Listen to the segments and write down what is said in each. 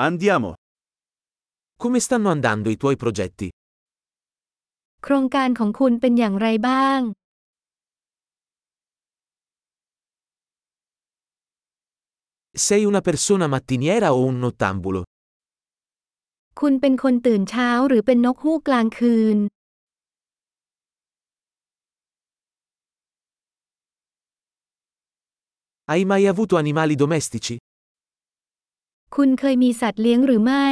Andiamo. Come stanno andando i tuoi progetti? โครงการของคุณเป็นอย่างไรบ้าง Sei una persona mattiniera o un nottambulo? คุณเป็นคนตื่นเช้าหรือเป็นนกฮูกกลางคืน Hai mai avuto animali domestici? คุณเคยมีสัตว์เลี้ยงหรือไม่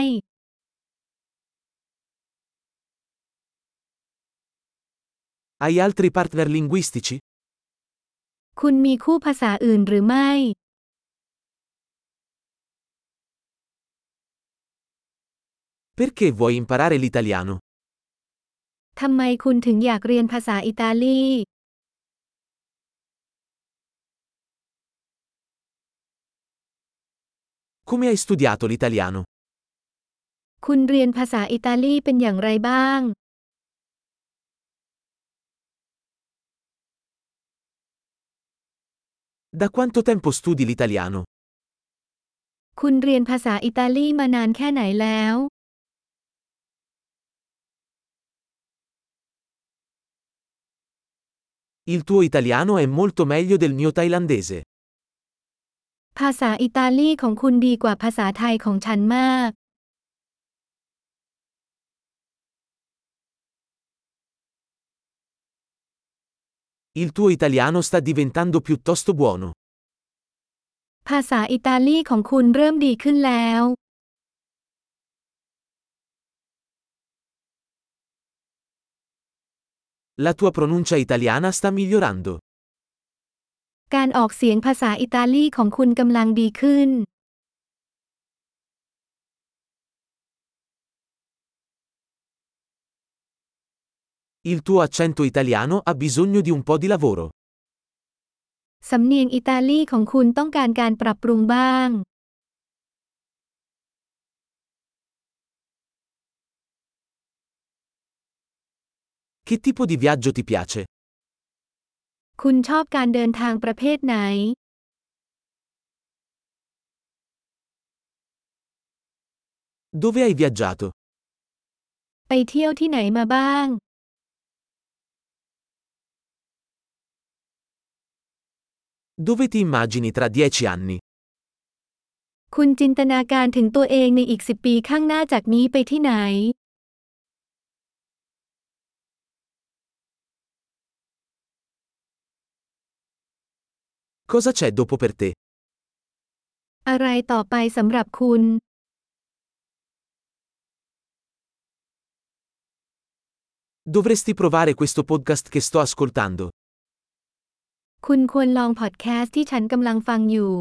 Hai altri partner linguistici? คุณมีคู่ภาษาอื่นหรือไม่ Perché vuoi imparare l'italiano? ทำไมคุณถึงอยากเรียนภาษาอิตาลี Come hai studiato l'italiano? คุณเรียนภาษาอิตาลีเป็นอย่างไรบ้าง Da quanto tempo studi l'italiano? คุณเรียนภาษาอิตาลีมานานแค่ไหนแล้ว Il tuo italiano è molto meglio del mio thailandese. ภาษาอิตาลีของคุณดีกว่าภาษาไทยของฉันมาก Il tuo italiano sta diventando piuttosto buono. ภาษาอิตาลีของคุณเริ่มดีขึ้นแล้ว La tua pronuncia italiana sta migliorando. การออกเสียงภาษาอิตาลีของคุณกำลังดีขึ้น Il tuo accento italiano ha bisogno di un po' di lavoro. สำเนียงอิตาลีของคุณต้องการการปรับปรุงบ้าง Che tipo di viaggio ti piace? คุณชอบการเดินทางประเภทไหน Dove hai viaggiato? ไปเที่ยวที่ไหนมาบ้าง Dove ti immagini tra dieci anni? คุณจินตนาการถึงตัวเองในอีกสิบปีข้างหน้าจากนี้ไปที่ไหน Cosa c'è dopo per te? อะไรต่อไปสำหรับคุณ Dovresti provare questo podcast che sto ascoltando. คุณควรลองพอดแคสต์ที่ฉันกำลังฟังอยู่